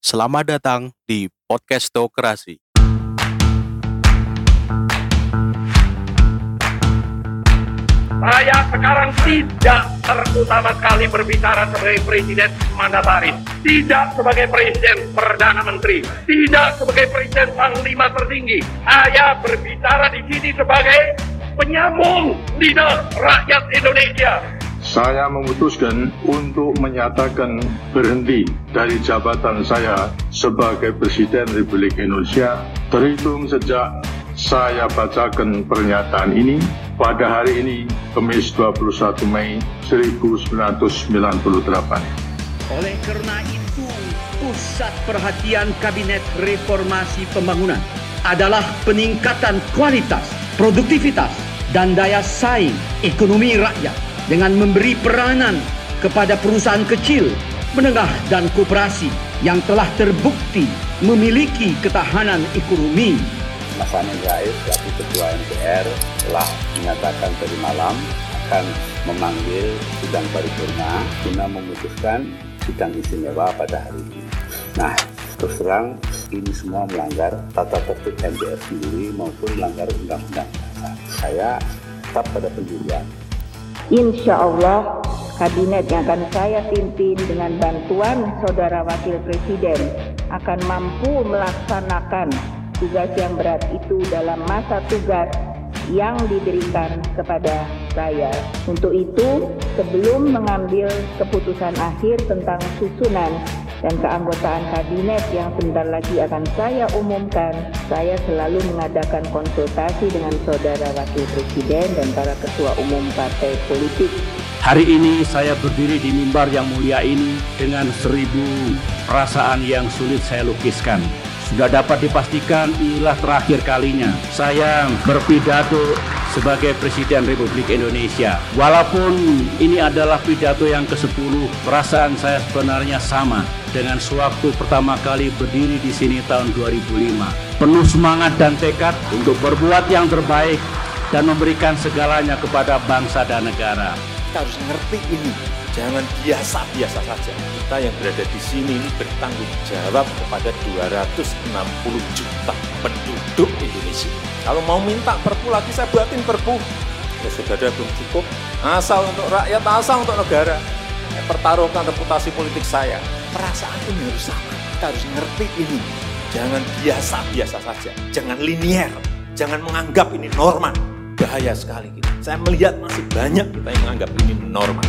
Selamat datang di Podcastokrasi. Saya sekarang tidak terutama sekali berbicara sebagai presiden mandataris, tidak sebagai presiden perdana menteri, tidak sebagai presiden panglima tertinggi. Saya berbicara di sini sebagai penyambung lidah rakyat Indonesia. Saya memutuskan untuk menyatakan berhenti dari jabatan saya sebagai Presiden Republik Indonesia terhitung sejak saya bacakan pernyataan ini pada hari ini, Kamis 21 Mei 1998. Oleh karena itu, pusat perhatian Kabinet Reformasi Pembangunan adalah peningkatan kualitas, produktivitas, dan daya saing ekonomi rakyat dengan memberi peranan kepada perusahaan kecil, menengah, dan koperasi yang telah terbukti memiliki ketahanan ekonomi Mas Amin Rais selaku Ketua MPR telah menyatakan tadi malam akan memanggil sidang paripurna guna memutuskan sidang istimewa pada hari ini. Nah, terus terang ini semua melanggar tata tertib MPR sendiri maupun melanggar undang-undang. Saya tetap pada pendirian. Insya Allah kabinet yang akan saya pimpin dengan bantuan saudara wakil presiden akan mampu melaksanakan tugas yang berat itu dalam masa tugas yang diberikan kepada saya. Untuk itu, sebelum mengambil keputusan akhir tentang susunan dan keanggotaan kabinet yang sebentar lagi akan saya umumkan, saya selalu mengadakan konsultasi dengan saudara wakil presiden dan para ketua umum partai politik. Hari ini saya berdiri di mimbar yang mulia ini dengan seribu perasaan yang sulit saya lukiskan. Sudah dapat dipastikan inilah terakhir kalinya saya berpidato sebagai Presiden Republik Indonesia. Walaupun ini adalah pidato yang ke-10, perasaan saya sebenarnya sama dengan sewaktu pertama kali berdiri di sini tahun 2005. Penuh semangat dan tekad untuk berbuat yang terbaik dan memberikan segalanya kepada bangsa dan negara. Kita harus ngerti ini, jangan biasa-biasa saja. Kita yang berada di sini ini bertanggung jawab kepada 260 juta penduduk Indonesia. Kalau mau minta perpu lagi, saya buatin perpu. Ya saudara belum cukup, asal untuk rakyat, asal untuk negara. Saya pertaruhkan reputasi politik saya. Perasaan ini harus sama. Kita harus ngerti ini. Jangan biasa-biasa saja. Jangan linier. Jangan menganggap ini norma. Bahaya sekali. Saya melihat masih banyak kita yang menganggap ini norma.